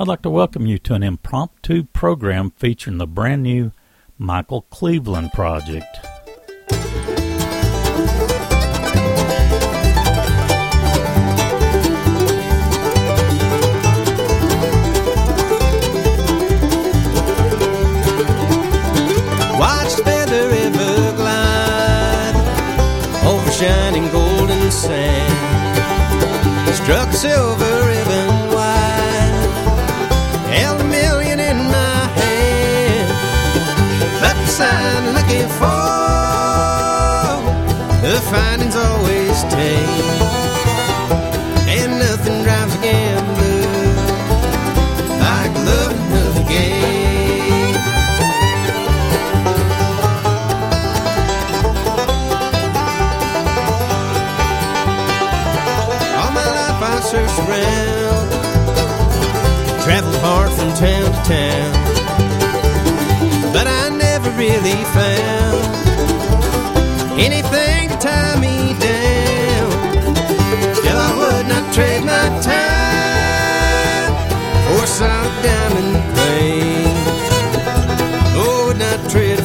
I'd like to welcome you to an impromptu program featuring the brand new Michael Cleveland Project. Watch the river glide over shining golden sand. Struck silver sign looking for the findings always I searched around, traveled hard from town to town, trade my time for solid diamond ring. Oh, would not trade a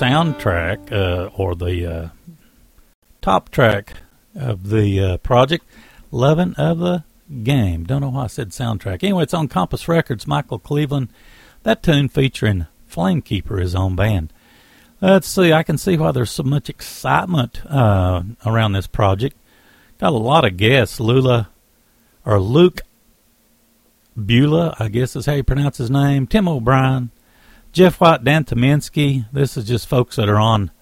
soundtrack uh, or the uh, top track of the uh, project, Loving of the Game. Don't know why I said soundtrack. Anyway, it's on Compass Records, Michael Cleveland. That tune featuring Flamekeeper, his own band. Let's see, I can see why there's so much excitement uh, around this project. Got a lot of guests. Lula, or Luke Bulla, I guess is how you pronounce his name. Tim O'Brien, Jeff White, Dan Tyminski. This is just folks that are on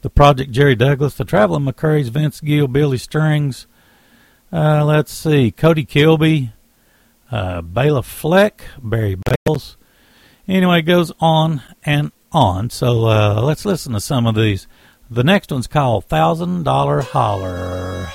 the project. Jerry Douglas, the Traveling McCourys, Vince Gill, Billy Strings. Uh, let's see, Cody Kilby, uh, Bela Fleck, Barry Bales. Anyway, it goes on and on. So uh, let's listen to some of these. The next one's called Thousand Dollar Holler.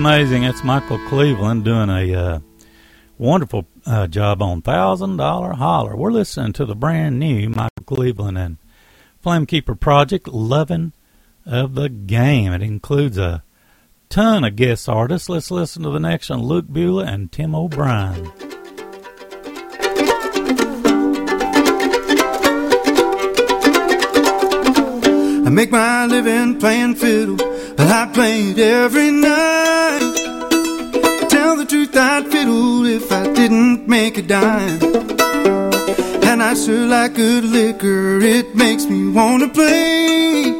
Amazing. It's Michael Cleveland doing a uh, wonderful uh, job on Thousand Dollar Holler. We're listening to the brand new Michael Cleveland and Flamekeeper Project, Loving of the Game. It includes a ton of guest artists. Let's listen to the next one Luke Bulla and Tim O'Brien. I make my living playing fiddle, and I play it every night. Truth, I'd fiddle if I didn't make a dime. And I sure like good liquor, it makes me wanna play.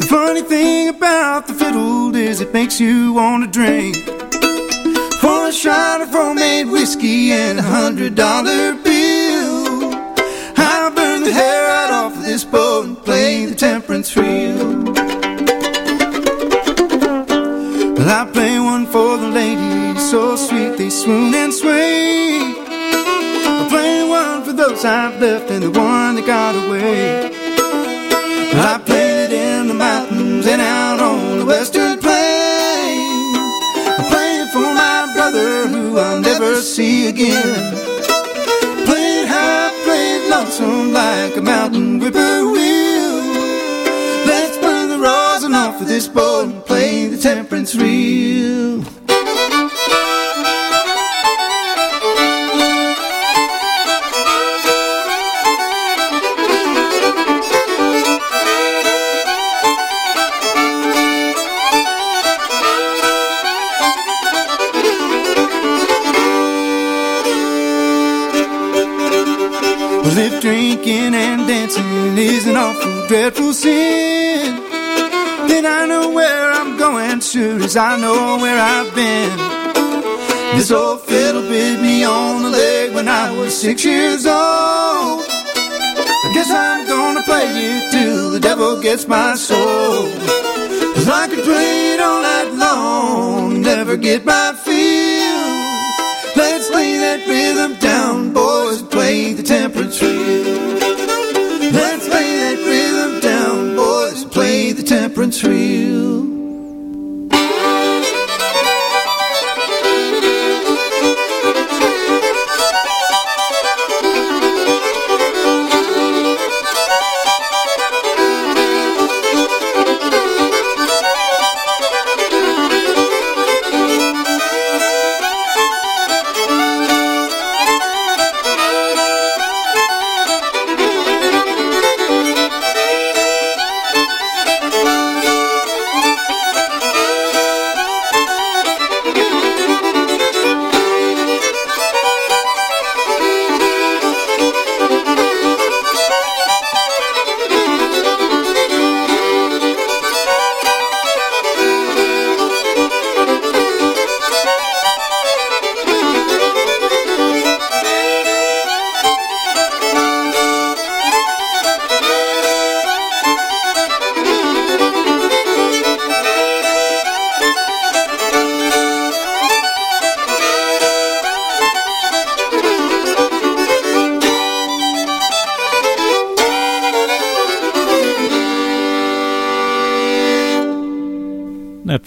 The funny thing about the fiddle is it makes you wanna drink. For a shot of homemade whiskey and a hundred dollar bill, I'll burn the hair right off of this boat and play the temperance reel. Well, I play one for so sweet they swoon and sway. I play one for those I've left and the one that got away. I played it in the mountains and out on the western plains. I play it for my brother who I'll never see again. Play it high, play it lonesome like a mountain whippoorwill. Let's burn the rosin off of this boat and play the temperance reel. If drinking and dancing is an awful dreadful sin, then I know where going, sure as I know where I've been. This old fiddle bit me on the leg when I was six years old. I guess I'm gonna play it till the devil gets my soul. Cause I could play it all night long, never get my feel. Let's lay that rhythm down, boys, and play the temperance reel. Let's lay that rhythm down, boys, and play the temperance reel.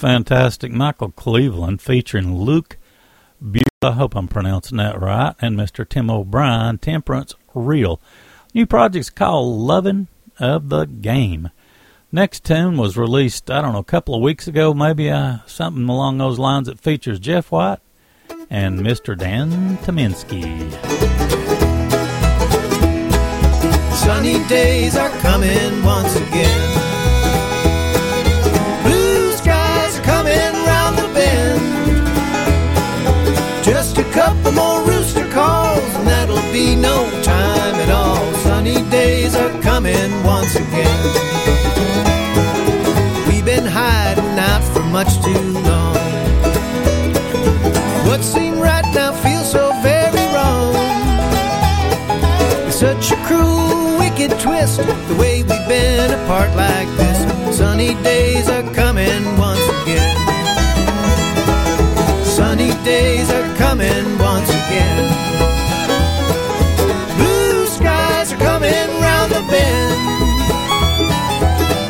Fantastic Michael Cleveland featuring Luke Bulla, I hope I'm pronouncing that right, and Mr. Tim O'Brien, Temperance Reel. New project's called Loving of the Game. Next tune was released, I don't know, a couple of weeks ago, maybe uh, something along those lines that features Jeff White and Mr. Dan Tyminski. Sunny days are coming once again. Couple more rooster calls, and that'll be no time at all. Sunny days are coming once again. We've been hiding out for much too long. What seemed right now feels so very wrong. It's such a cruel, wicked twist, the way we've been apart like this. Sunny days are coming again. Blue skies are coming round the bend.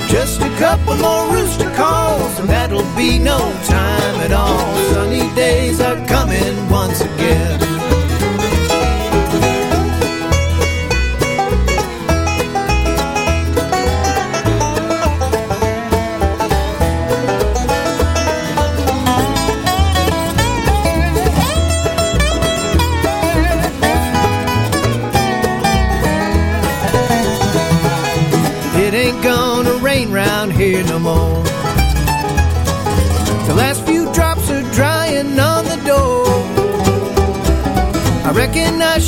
Just a couple more rooster calls, and that'll be no time at all. sunny days are coming once again.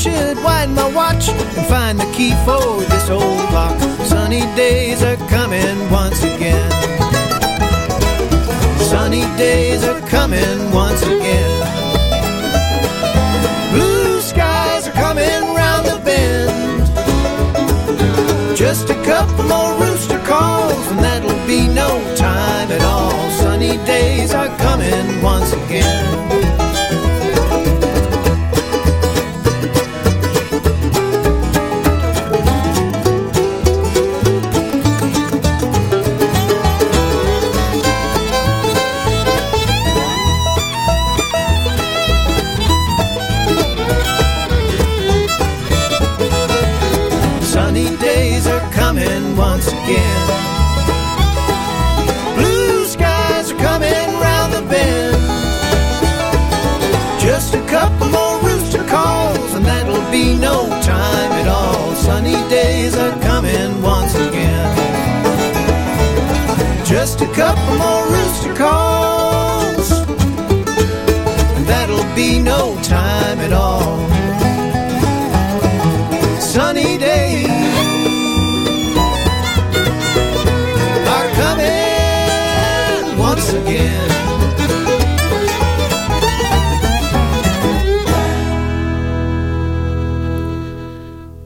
Should wind my watch and find the key for this old lock. Sunny days are coming once again. Sunny days are coming once again. Blue skies are coming round the bend. Just a couple more rooster calls, and that'll be no time at all. Sunny days are coming once again. Again.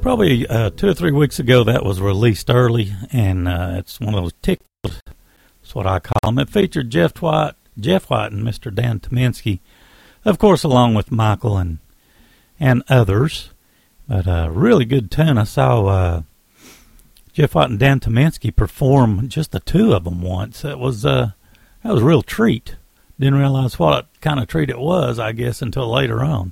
Probably uh, two or three weeks ago, that was released early, and uh, it's one of those tickled. That's what I call them. It featured Jeff White, Jeff White, and Mr. Dan Tyminski, of course, along with Michael and and others. But a uh, really good tune. I saw uh, Jeff White and Dan Tyminski perform just the two of them once. It was uh, that was a real treat. Didn't realize what kind of treat it was, I guess, until later on.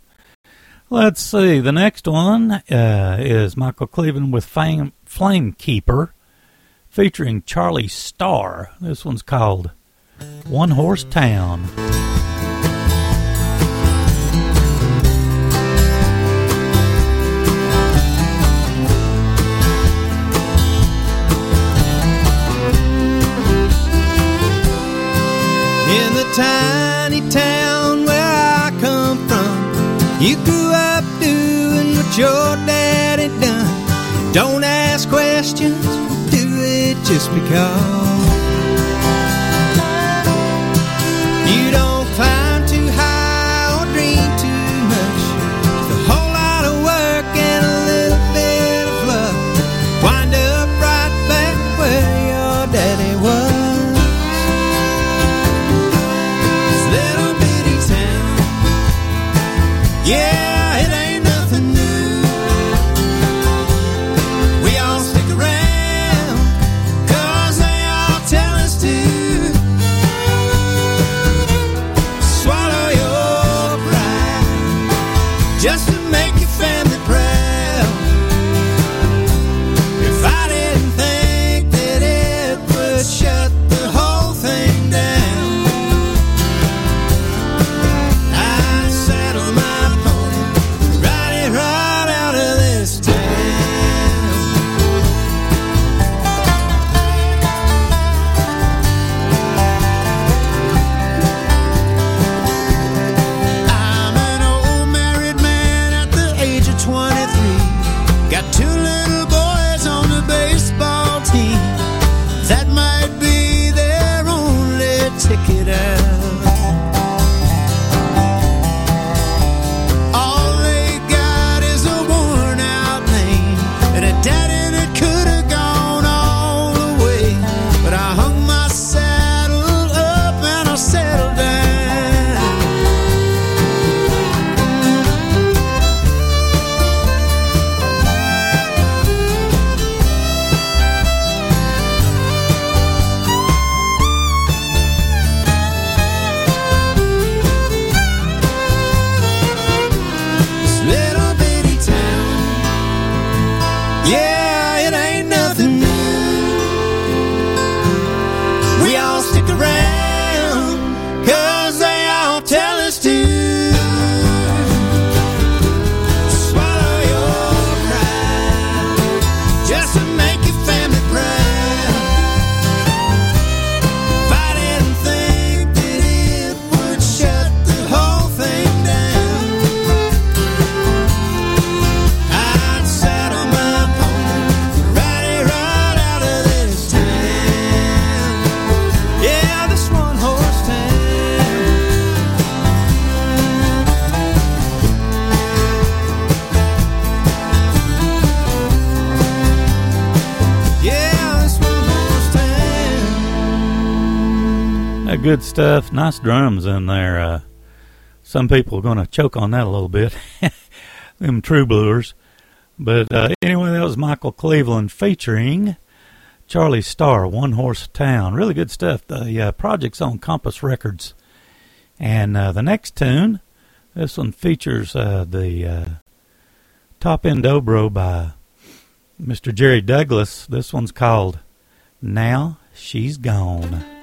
Let's see. The next one uh, is Michael Cleveland with Fame, Flame Keeper, featuring Charlie Starr. This one's called One Horse Town. Tiny town where I come from, you grew up doing what your daddy done. Don't ask questions, do it just because. Just good stuff. Nice drums in there. Uh, some people are going to choke on that a little bit, them true bluers. But uh, anyway, that was Michael Cleveland featuring Charlie Starr, One Horse Town. Really good stuff. The uh, project's on Compass Records. And uh, the next tune, this one features uh, the uh, Top End Dobro by Mr. Jerry Douglas. This one's called Now She's Gone.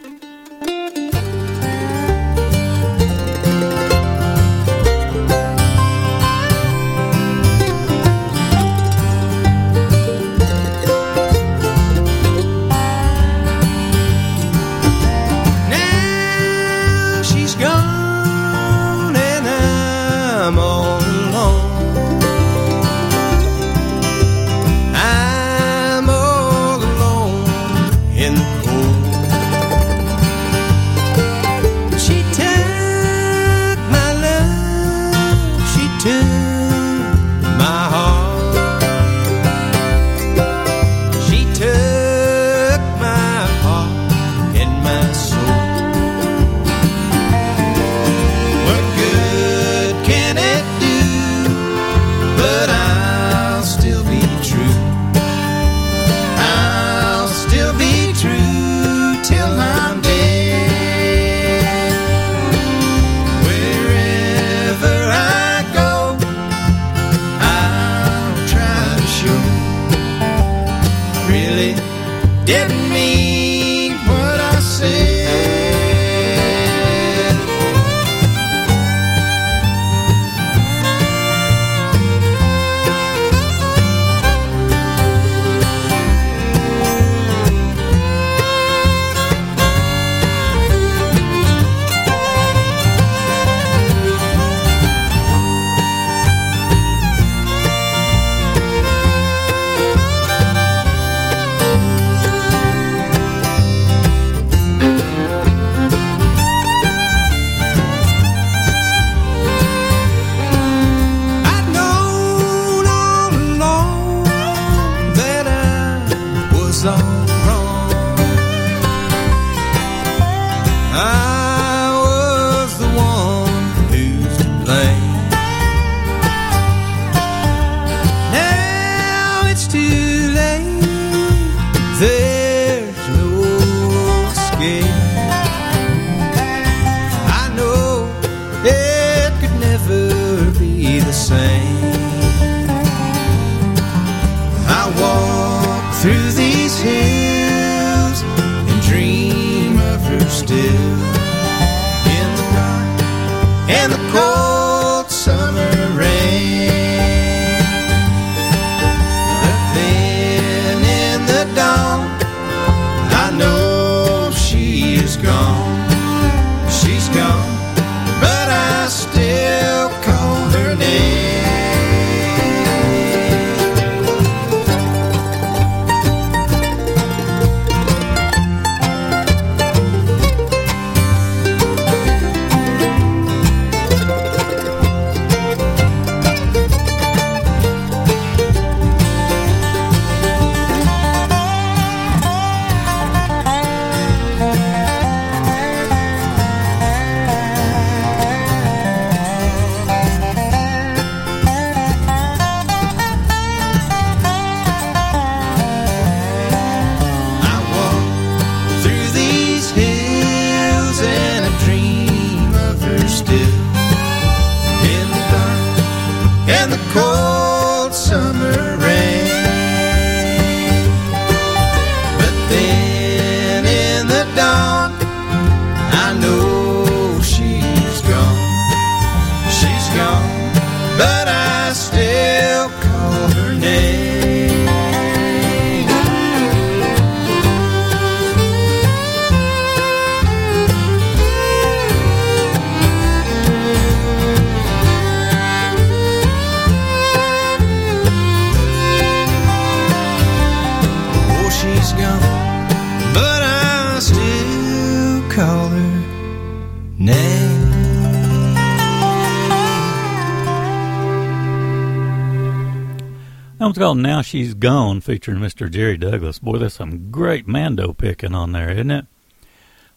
called Now She's Gone featuring Mr. Jerry Douglas. Boy, there's some great Mando picking on there, isn't it?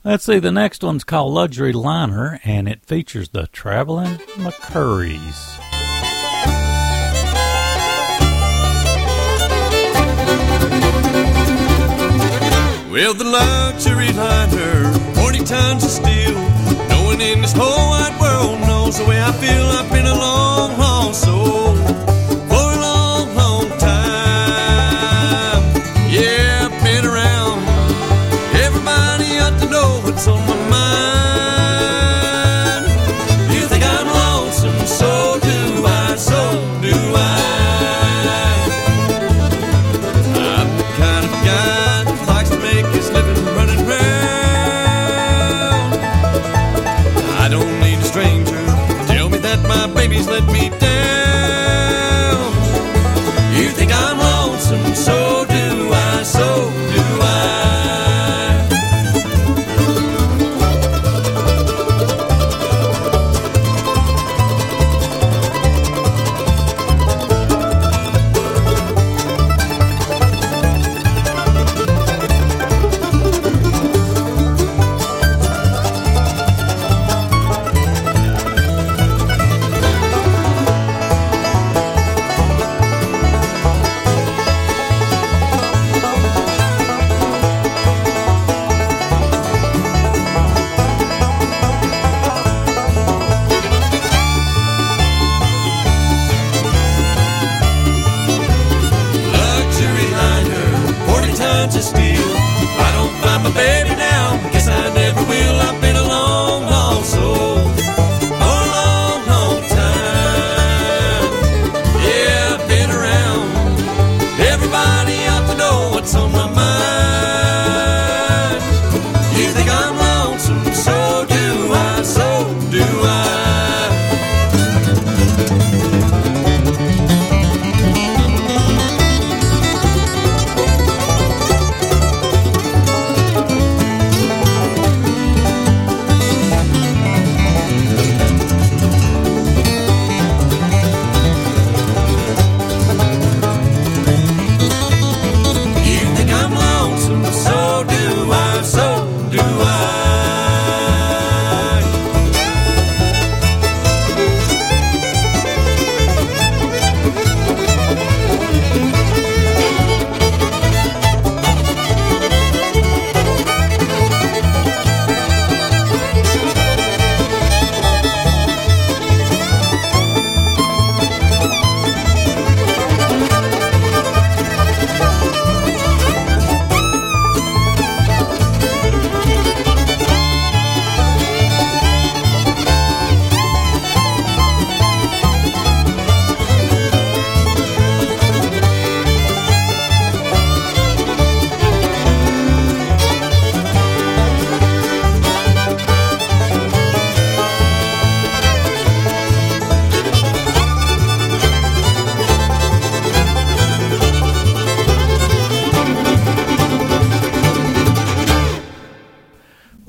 Let's see, the next one's called Luxury Liner, and it features the Traveling McCourys. Well, the luxury liner, 40 tons of steel. No one in this whole wide world knows the way I feel. I've been a long, long soul.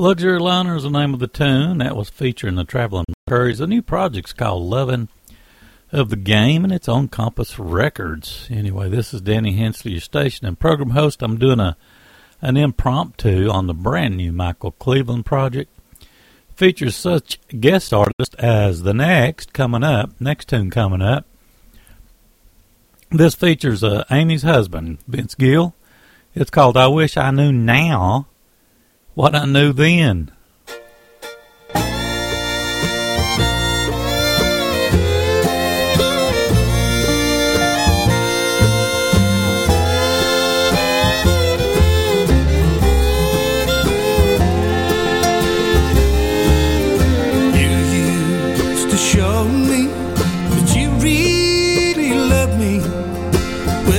Luxury Liner is the name of the tune. That was featuring the Traveling McCourys. The new project's called Lovin' of the Game, and it's on Compass Records. Anyway, this is Danny Hensley, your station and program host. I'm doing a an impromptu on the brand new Michael Cleveland project. Features such guest artists as the next coming up, next tune coming up. This features uh, Amy's husband, Vince Gill. It's called I Wish I Knew Now What I Knew Then.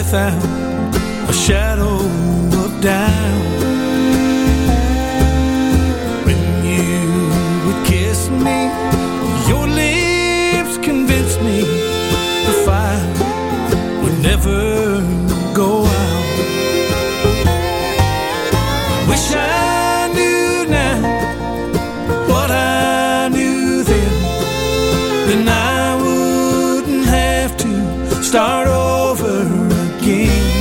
You then I wouldn't have to start over again.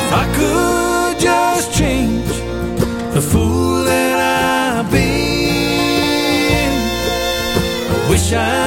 If I could just change the fool that I've been, I wish I.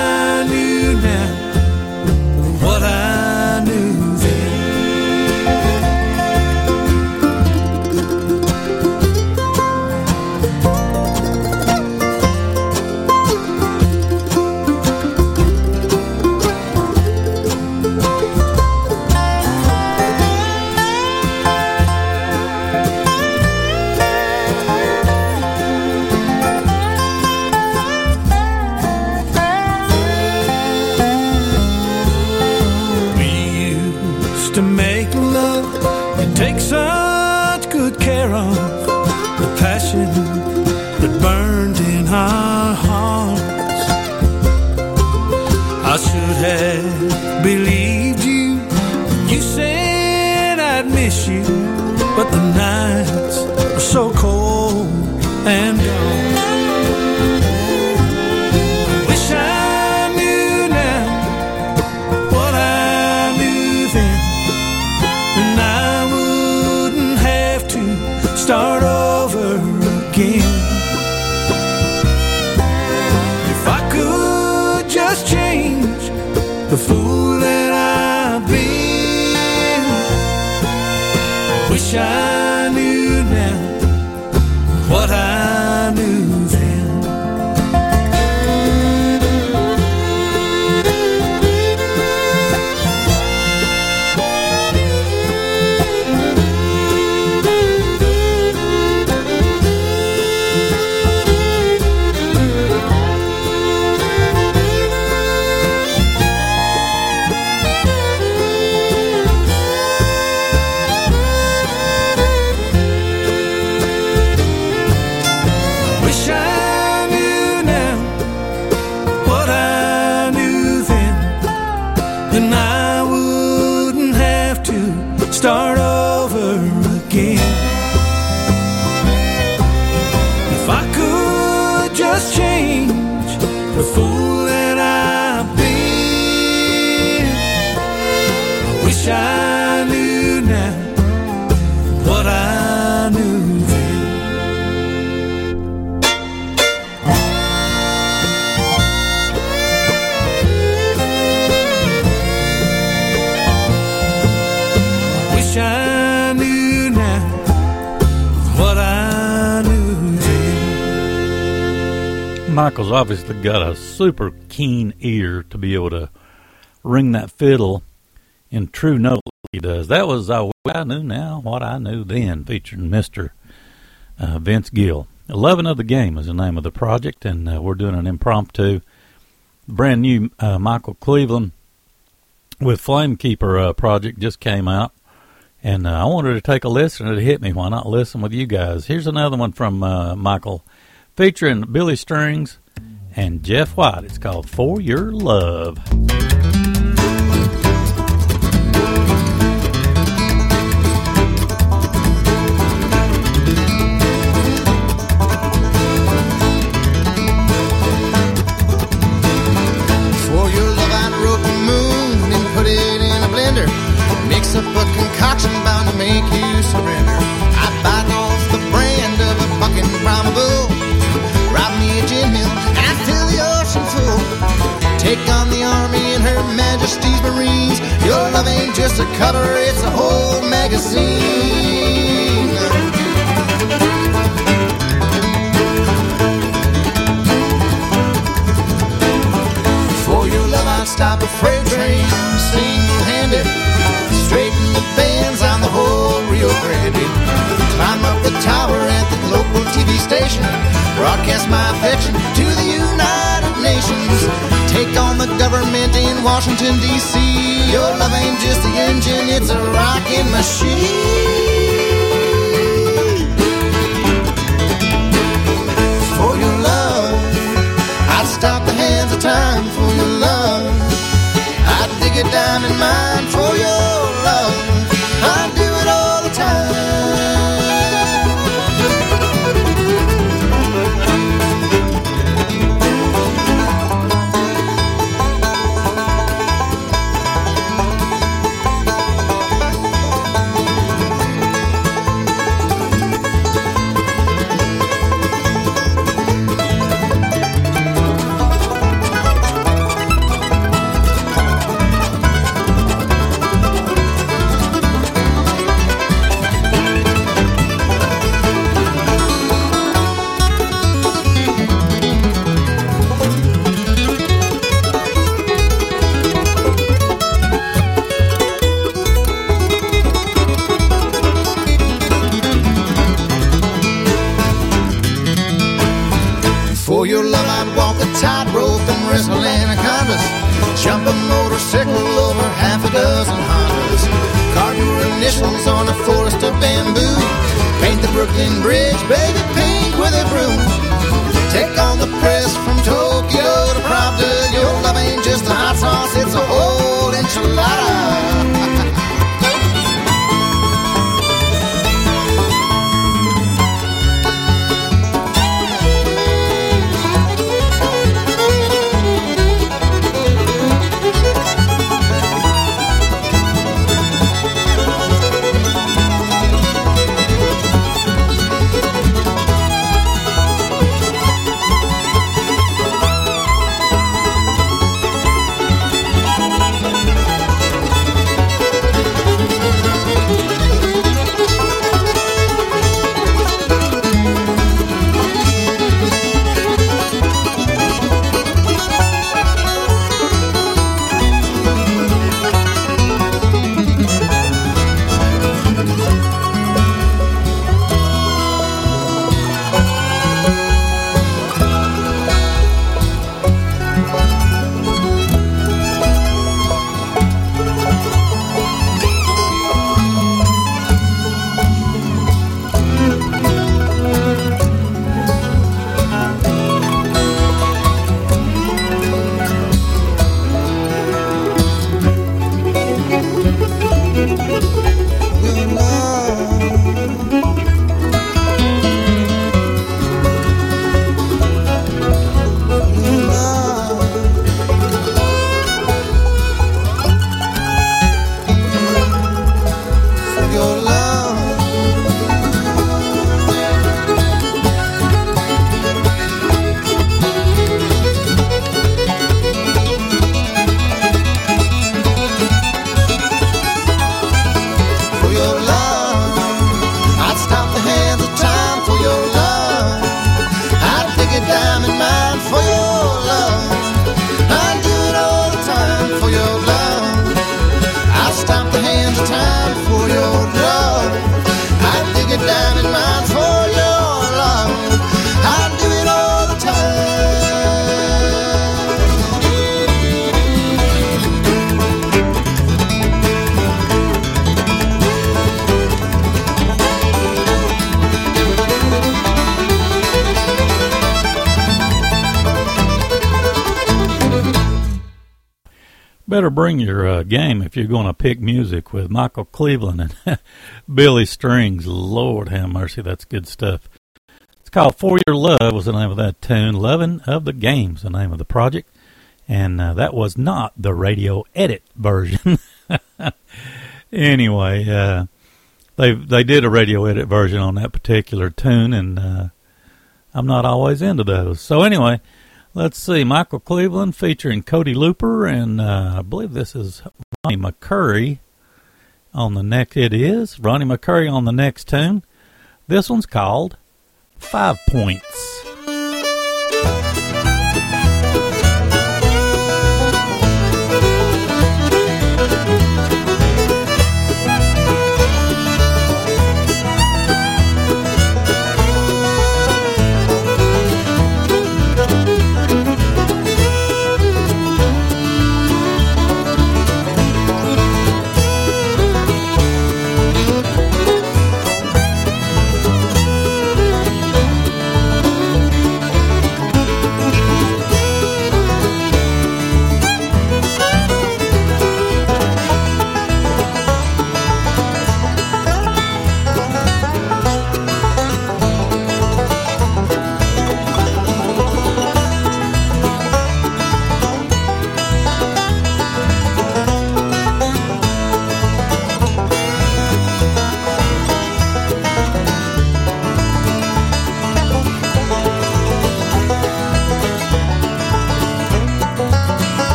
Obviously got a super keen ear to be able to ring that fiddle in true note he does. That was I, I knew now what I knew then, featuring Mister uh, Vince Gill. Lovin' of the game is the name of the project, and uh, we're doing an impromptu, brand new uh, Michael Cleveland with Flamekeeper uh, project just came out, and uh, I wanted to take a listen. and It hit me. Why not listen with you guys? Here's another one from uh, Michael, featuring Billy Strings and Jeff White. It's called "For Your Love." For your love, I'd rope moon and put it in a blender. Mix up a concoction bound to make love ain't just a cover, it's a whole magazine. For your love, I'd stop a freight train single-handed. Straighten the bands on the whole Rio Grande. Climb up the tower at the local TV station. Broadcast my affection Nations. Take on the government in Washington, D.C. Your love ain't just the engine, it's a rocking machine. For your love, I'd stop the hands of time for your love. I'd dig a diamond mine for your your uh, game if you're going to pick music with Michael Cleveland and Billy Strings. Lord have mercy, that's good stuff. It's called For Your Love was the name of that tune. Loving of the Games, the name of the project. And uh, that was not the radio edit version. anyway, uh, they they did a radio edit version on that particular tune, and uh, I'm not always into those. So anyway, let's see. Michael Cleveland featuring Cody Looper, and uh, I believe this is Ronnie McCoury on the next. It is Ronnie McCoury on the next tune. This one's called Five Points.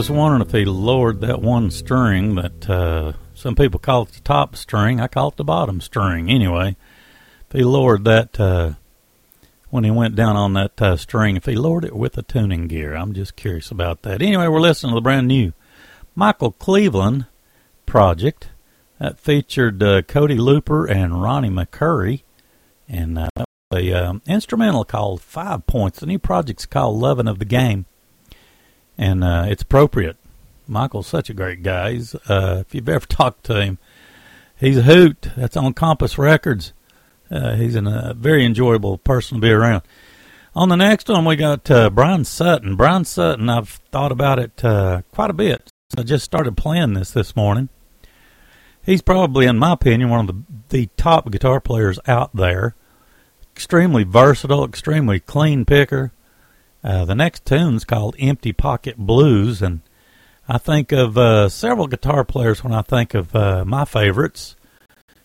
Just wondering if he lowered that one string that uh, some people call it the top string. I call it the bottom string. Anyway, if he lowered that uh, when he went down on that uh, string, if he lowered it with a tuning gear, I'm just curious about that. Anyway, we're listening to the brand new Michael Cleveland project that featured uh, Cody Looper and Ronnie McCoury, and uh, a um, instrumental called Five Points. The new project's called Loving of the Game, and uh, it's appropriate. Michael's such a great guy. He's, uh, if you've ever talked to him, he's a hoot. That's on Compass Records. Uh, he's a uh, very enjoyable person to be around. On the next one, we got uh, Bryan Sutton. Bryan Sutton, I've thought about it uh, quite a bit. I just started playing this this morning. He's probably, in my opinion, one of the, the top guitar players out there. Extremely versatile, extremely clean picker. Uh, the next tune's called Empty Pocket Blues, and I think of uh, several guitar players when I think of uh, my favorites.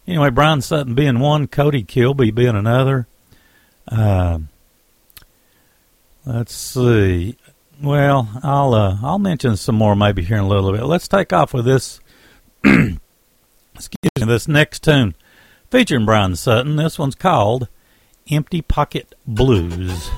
Anyway, Bryan Sutton being one, Cody Kilby being another. Uh, let's see. Well, I'll uh, I'll mention some more maybe here in a little bit. Let's take off with this. excuse me. This next tune featuring Bryan Sutton. This one's called "Empty Pocket Blues."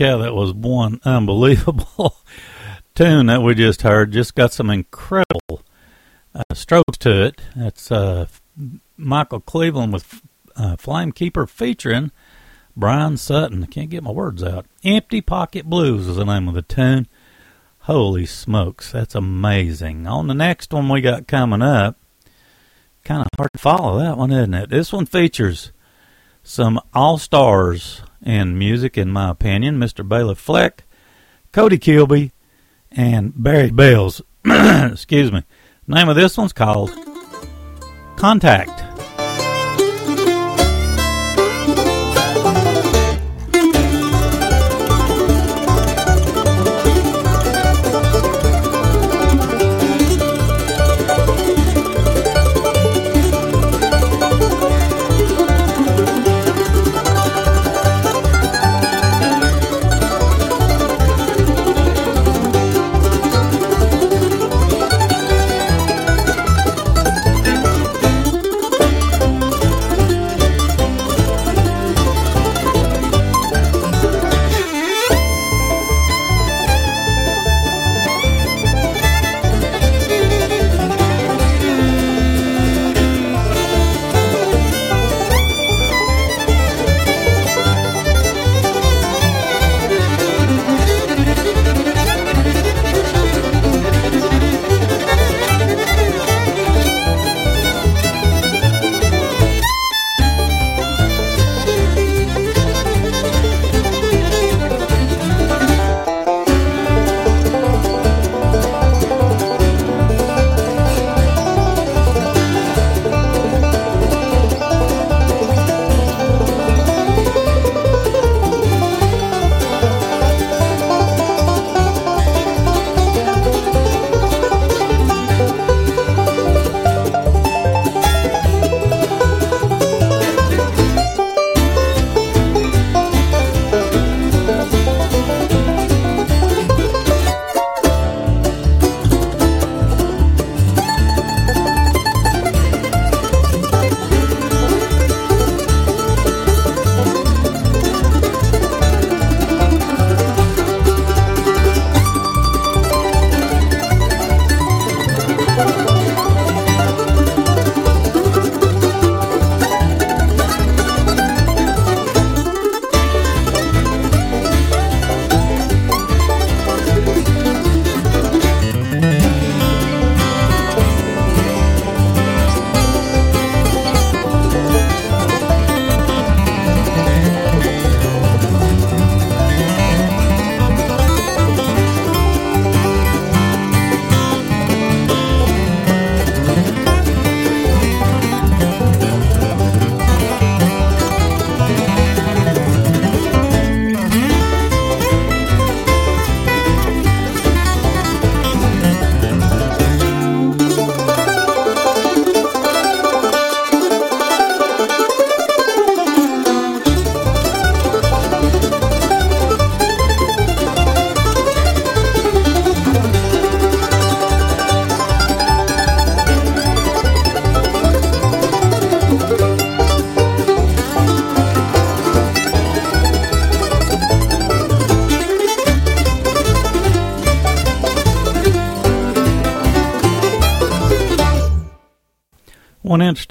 Cow, that was one unbelievable tune that we just heard. Just got some incredible uh, strokes to it. That's uh, Michael Cleveland with uh, Flamekeeper featuring Bryan Sutton. I can't get my words out. Empty Pocket Blues is the name of the tune. Holy smokes, that's amazing. On the next one we got coming up, kind of hard to follow that one, isn't it? This one features some all stars in music, in my opinion. Mr. Bela Fleck, Cody Kilby, and Barry Bales. Excuse me. Name of this one's called Contact.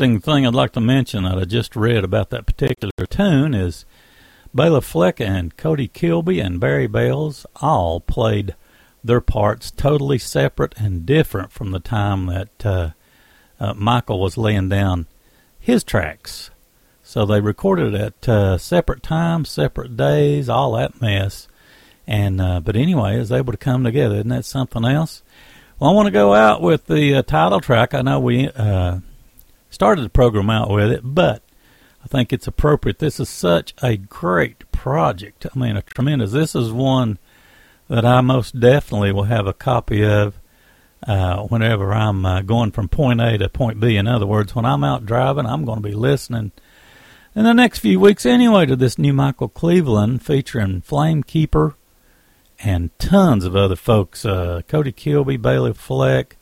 Interesting thing I'd like to mention that I just read about that particular tune is Bela Fleck and Cody Kilby and Barry Bales all played their parts totally separate and different from the time that uh, uh, Michael was laying down his tracks. So they recorded at uh, separate times, separate days, all that mess. And uh, but anyway, I was able to come together. Isn't that something else? Well, I want to go out with the uh, title track. I know we uh, started the program out with it, but I think it's appropriate. This is such a great project. I mean, a tremendous. This is one that I most definitely will have a copy of uh, whenever I'm uh, going from point A to point B. In other words, when I'm out driving, I'm going to be listening in the next few weeks anyway to this new Michael Cleveland featuring Flamekeeper and tons of other folks. Uh, Cody Kilby, Bela Fleck,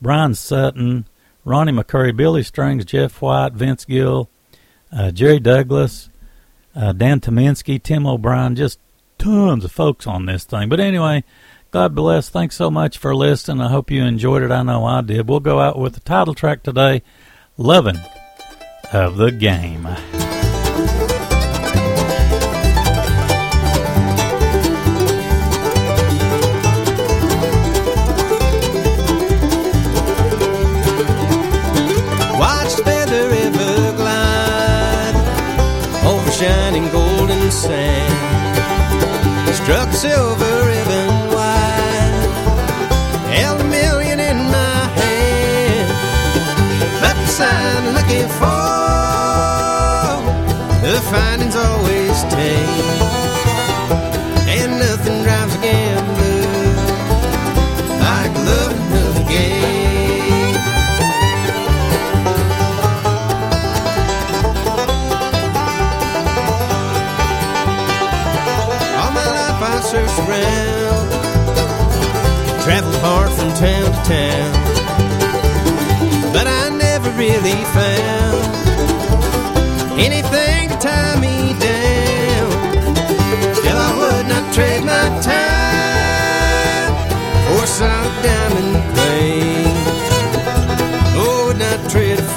Bryan Sutton, Ronnie McCoury, Billy Strings, Jeff White, Vince Gill, uh, Jerry Douglas, uh, Dan Tyminski, Tim O'Brien, just tons of folks on this thing. But anyway, God bless. Thanks so much for listening. I hope you enjoyed it. I know I did. We'll go out with the title track today, Lovin' of the Game. Struck silver ribbon wide, held a million in my hand. Left the sign looking for the findings always take, town to town, but I never really found anything to tie me down. Still, I would not trade my time for solid diamond ring. Oh, would not trade a